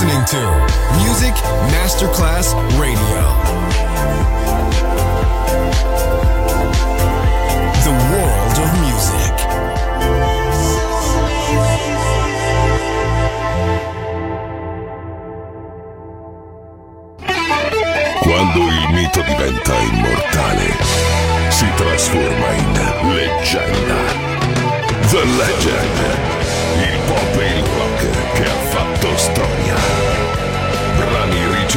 listening to Music Masterclass Radio. The world of music. Quando il mito diventa immortale, si trasforma in leggenda. The Legend, il pop e il rock che ha fatto storia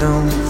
não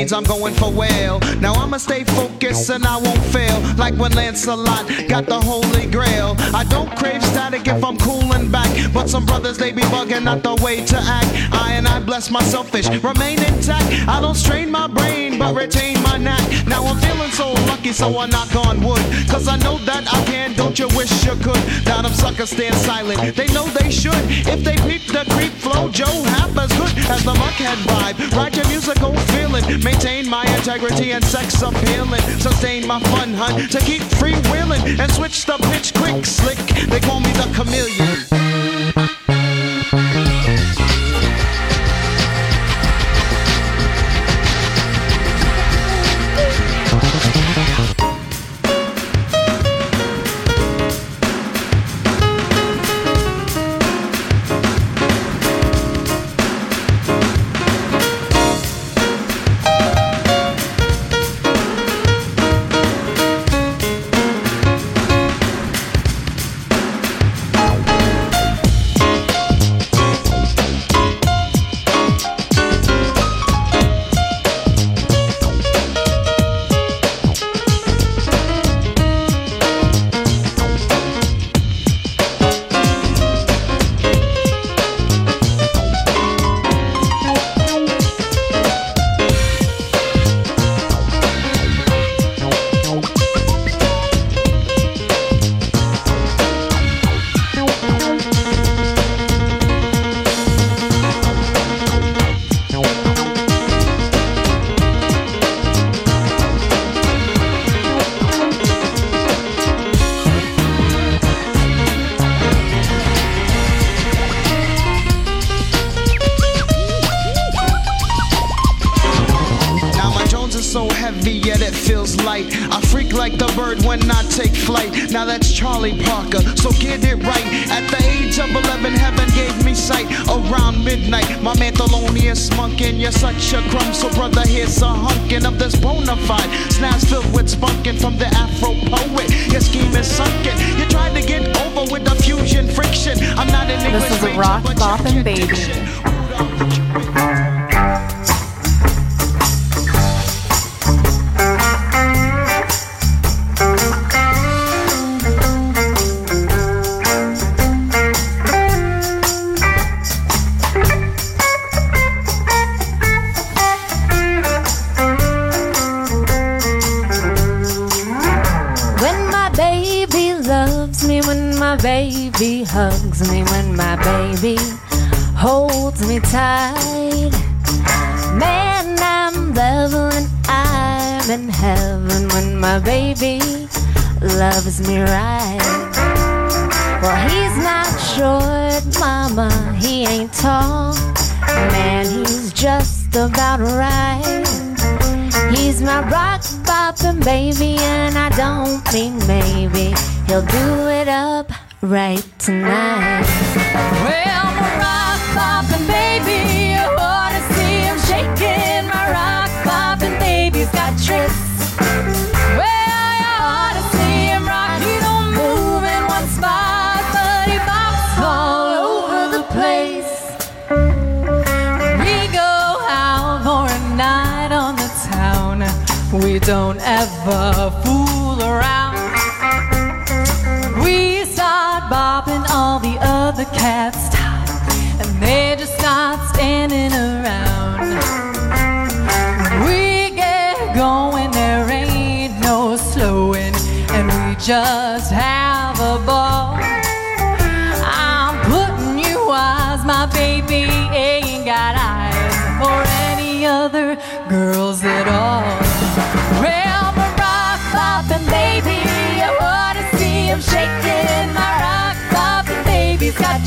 Means I'm going for whale. Now I'ma stay focused and I won't fail. Like when Lancelot got the Holy Grail. I don't crave static if I'm cooling back. But some brothers, they be bugging at the way to act. I and I bless my selfish, remain intact. I don't strain my brain, but retain my knack. Now I'm feeling so lucky, so I knock on wood. Cause I know that I can, don't you wish you could? Now them suckers stand silent, they know they should. If they peep the creep flow, Joe half as good as the muckhead vibe. Ride your musical feeling, maintain my integrity and sex appealing sustain my fun hunt to keep freewheeling and switch the pitch quick slick. They call me the chameleon. ever fool around. We start bopping all the other cats' time, and they just start standing around. We get going, there ain't no slowing, and we just have a ball. I'm putting you wise, my baby ain't got eyes for any other girls at all.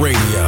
Radio,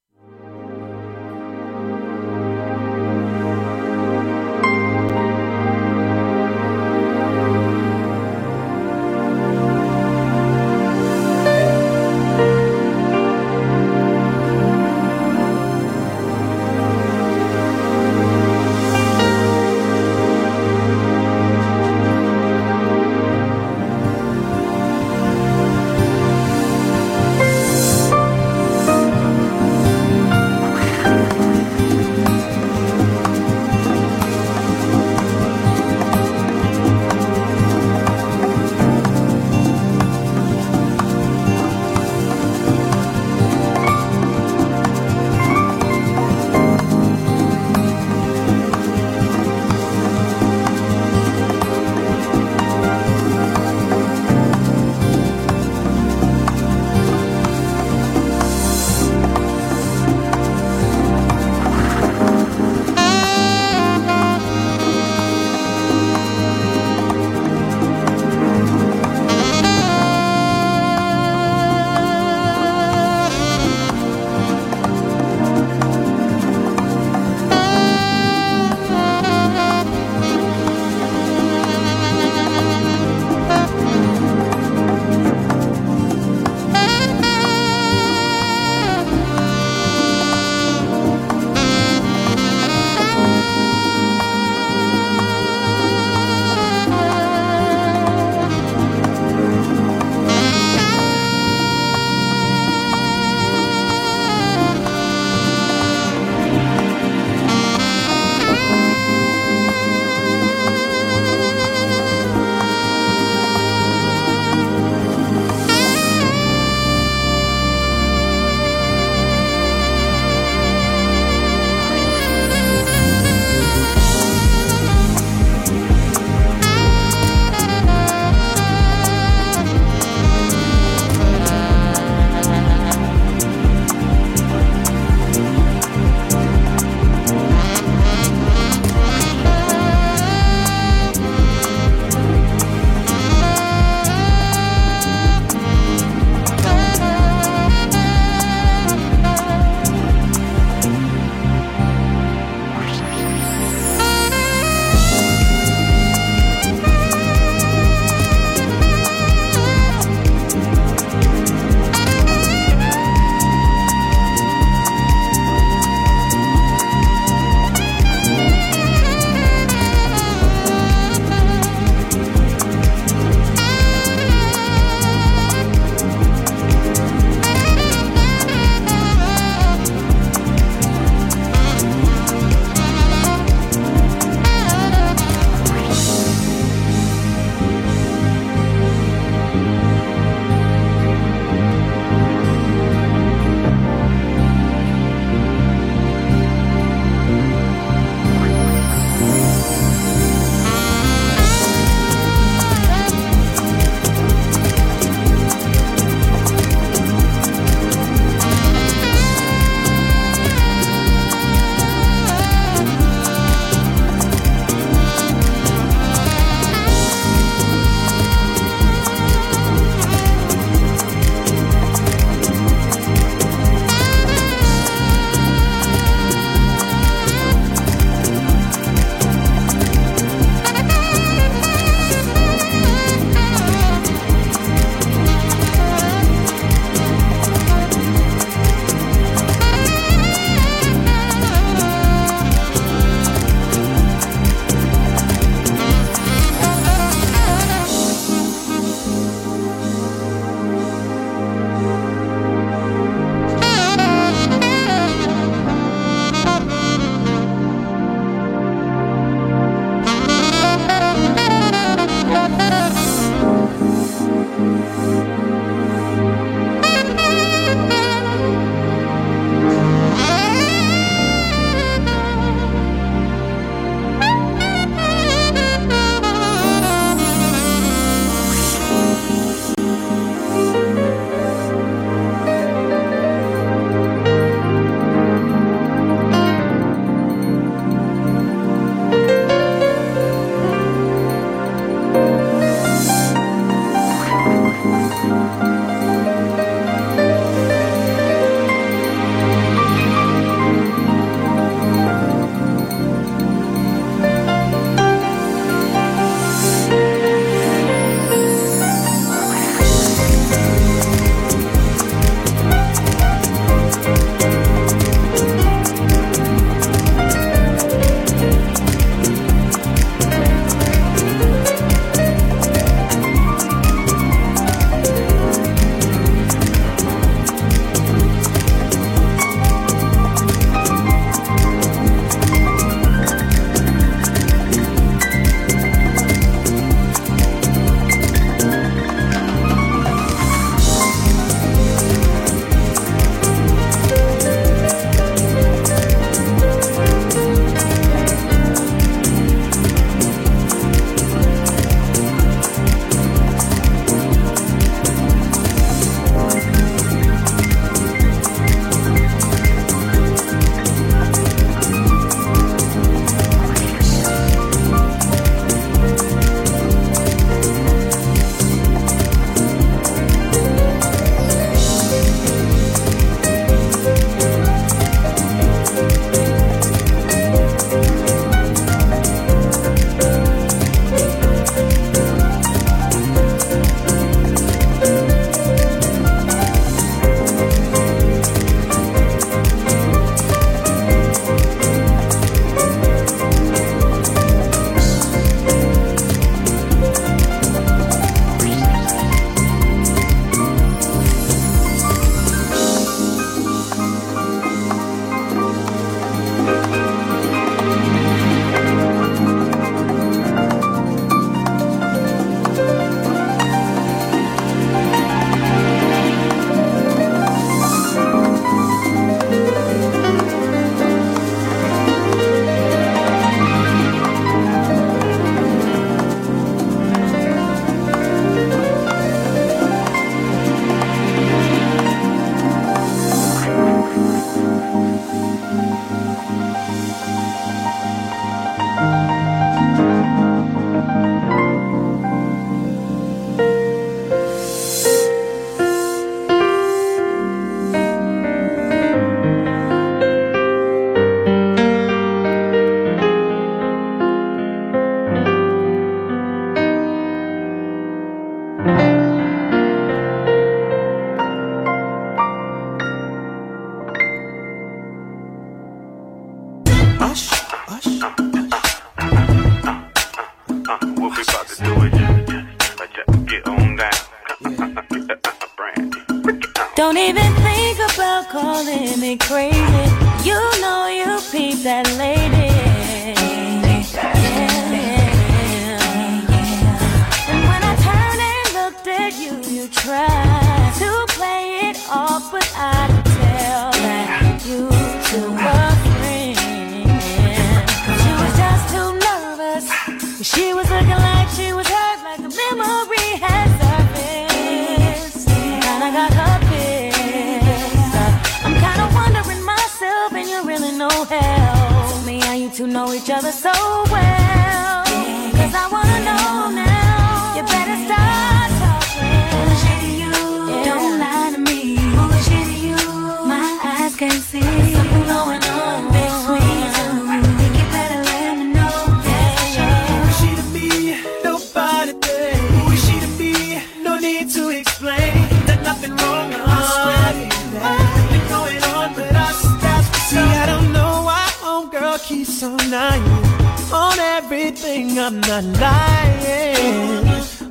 thing, I'm not lying.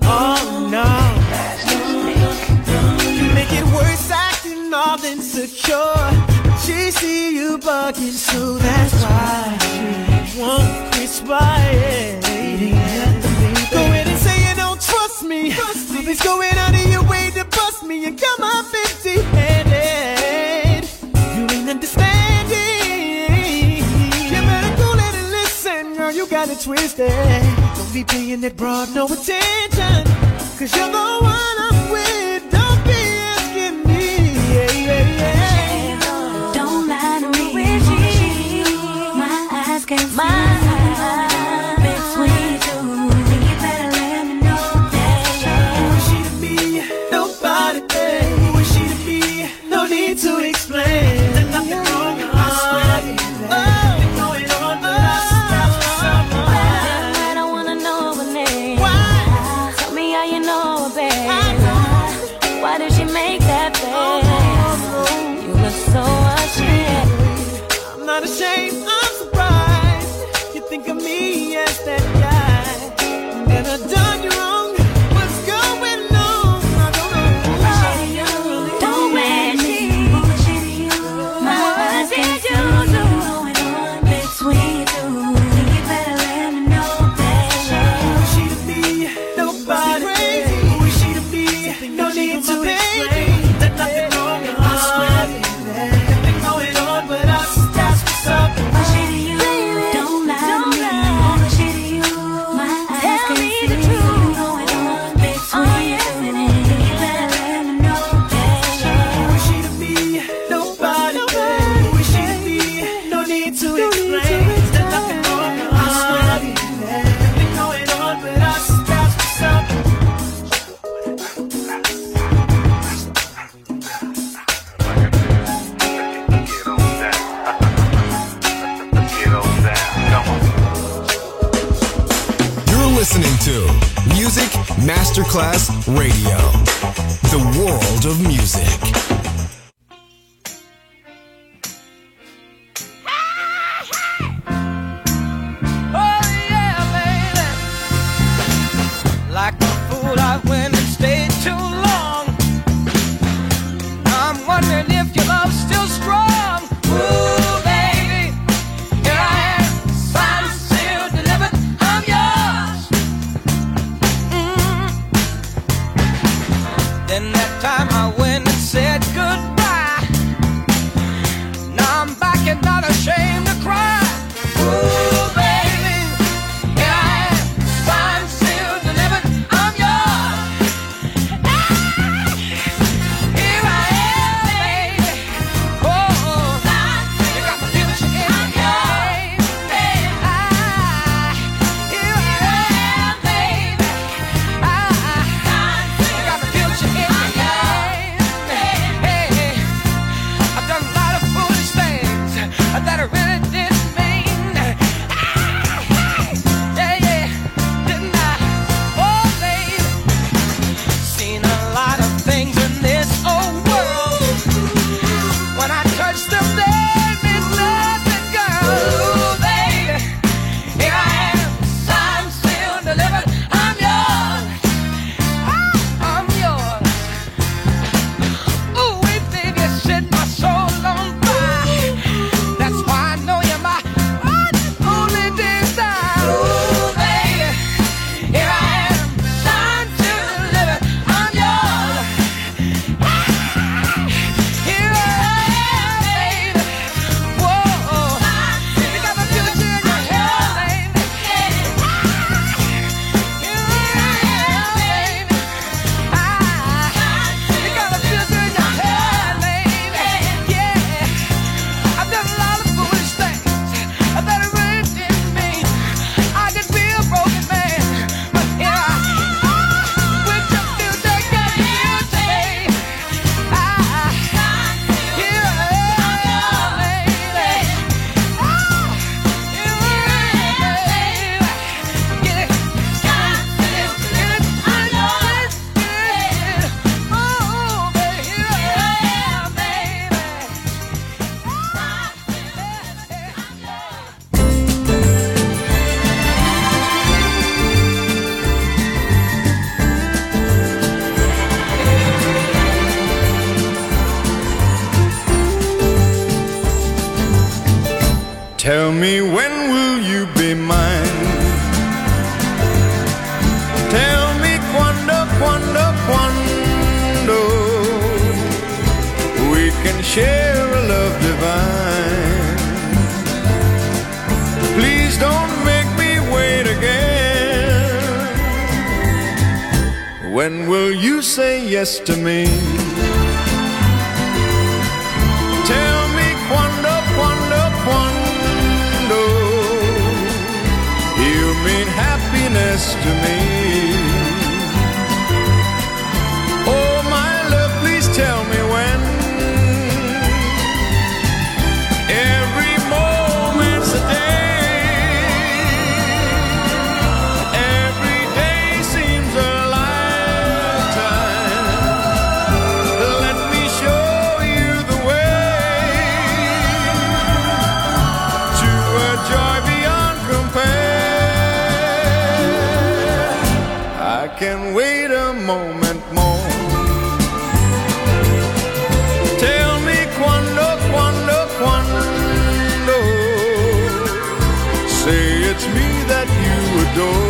Oh no. Make it worse acting all insecure. She see you bugging, so that's why she won't quit spying. Go in and say you don't trust me. Please go in out of your way to bust me and come on. twisted. Don't be paying that broad no attention. Cause you're the one I'm When will you say yes to me? Tell me quando, quando, quando You mean happiness to me door.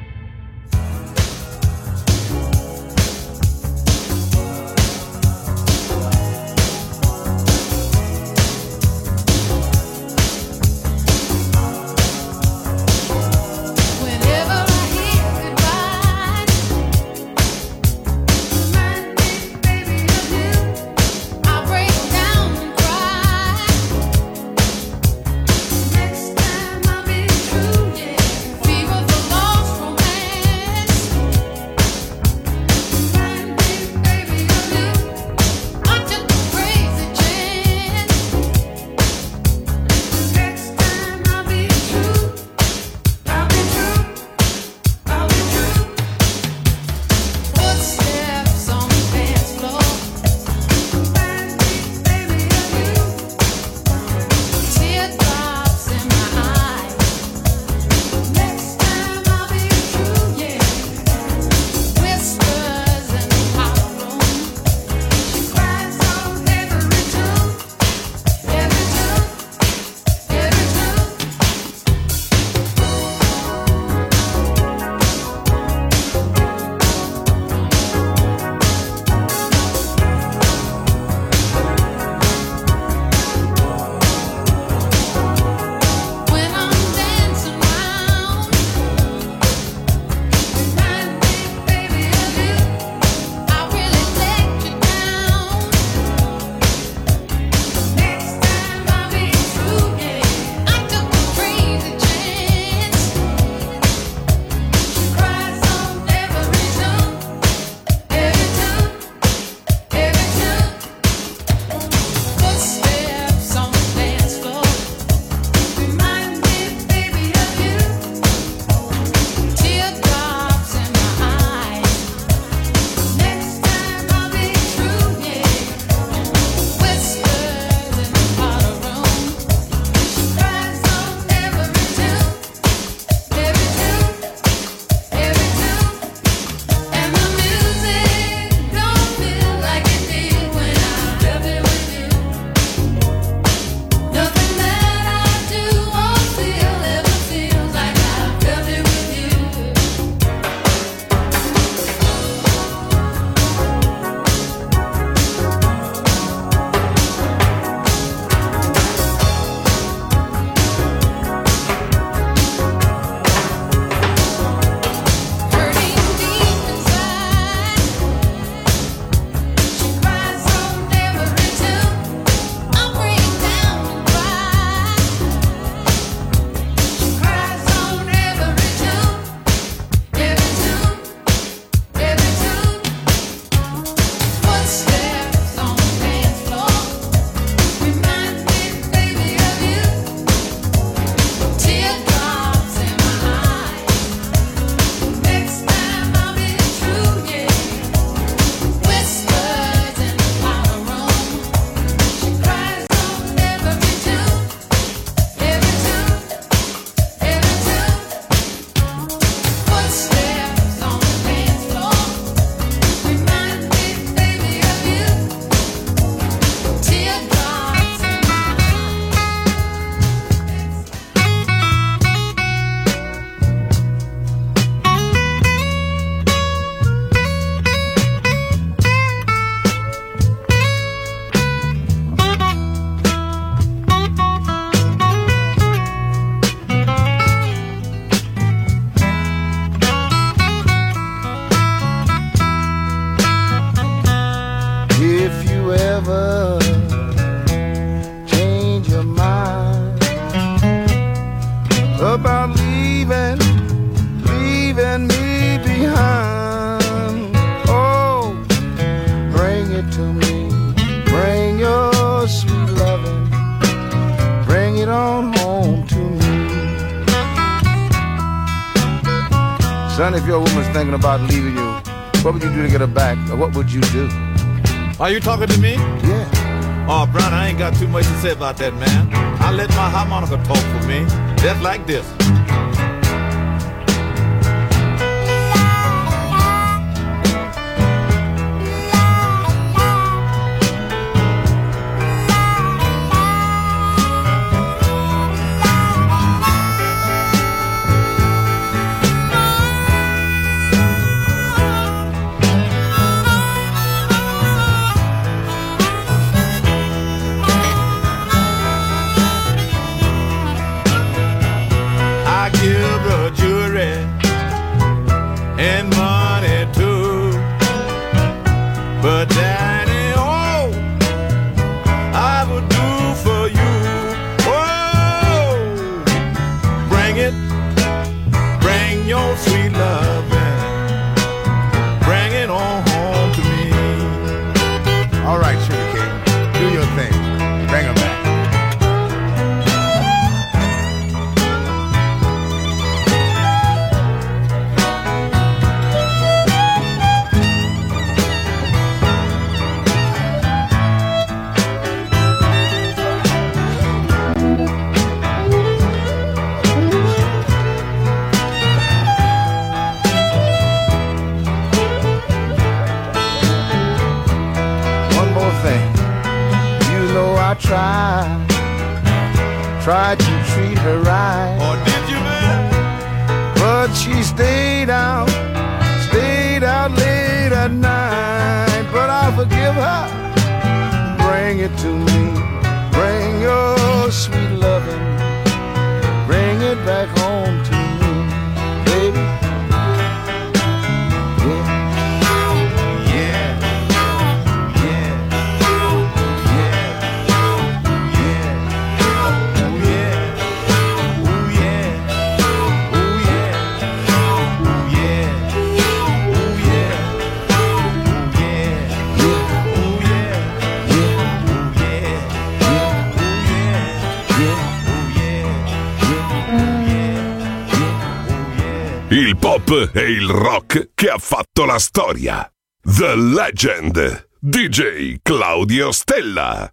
thinking about leaving you, what would you do to get her back? Or what would you do? Are you talking to me? Yeah. Oh, Brown, I ain't got too much to say about that, man. I let my harmonica talk for me, just like this. il pop e il rock che ha fatto la storia. The Legend, DJ Claudio Stella.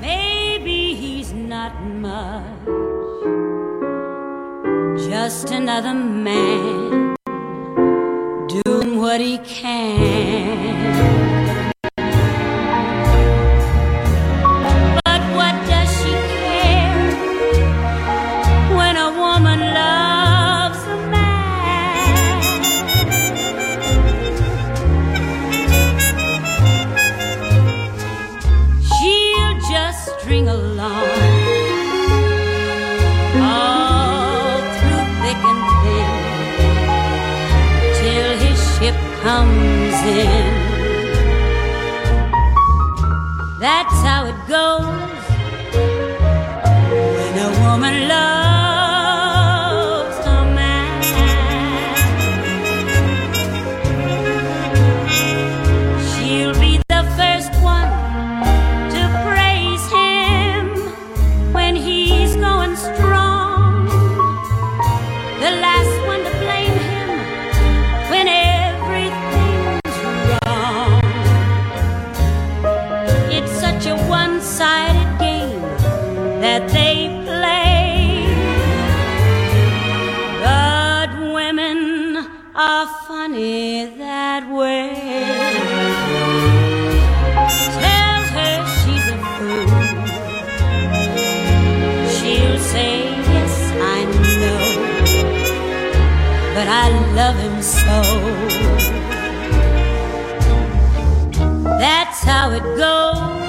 Maybe he's not much, just another man doing what he can. comes in. That's how it goes. but I love him so. That's how it goes.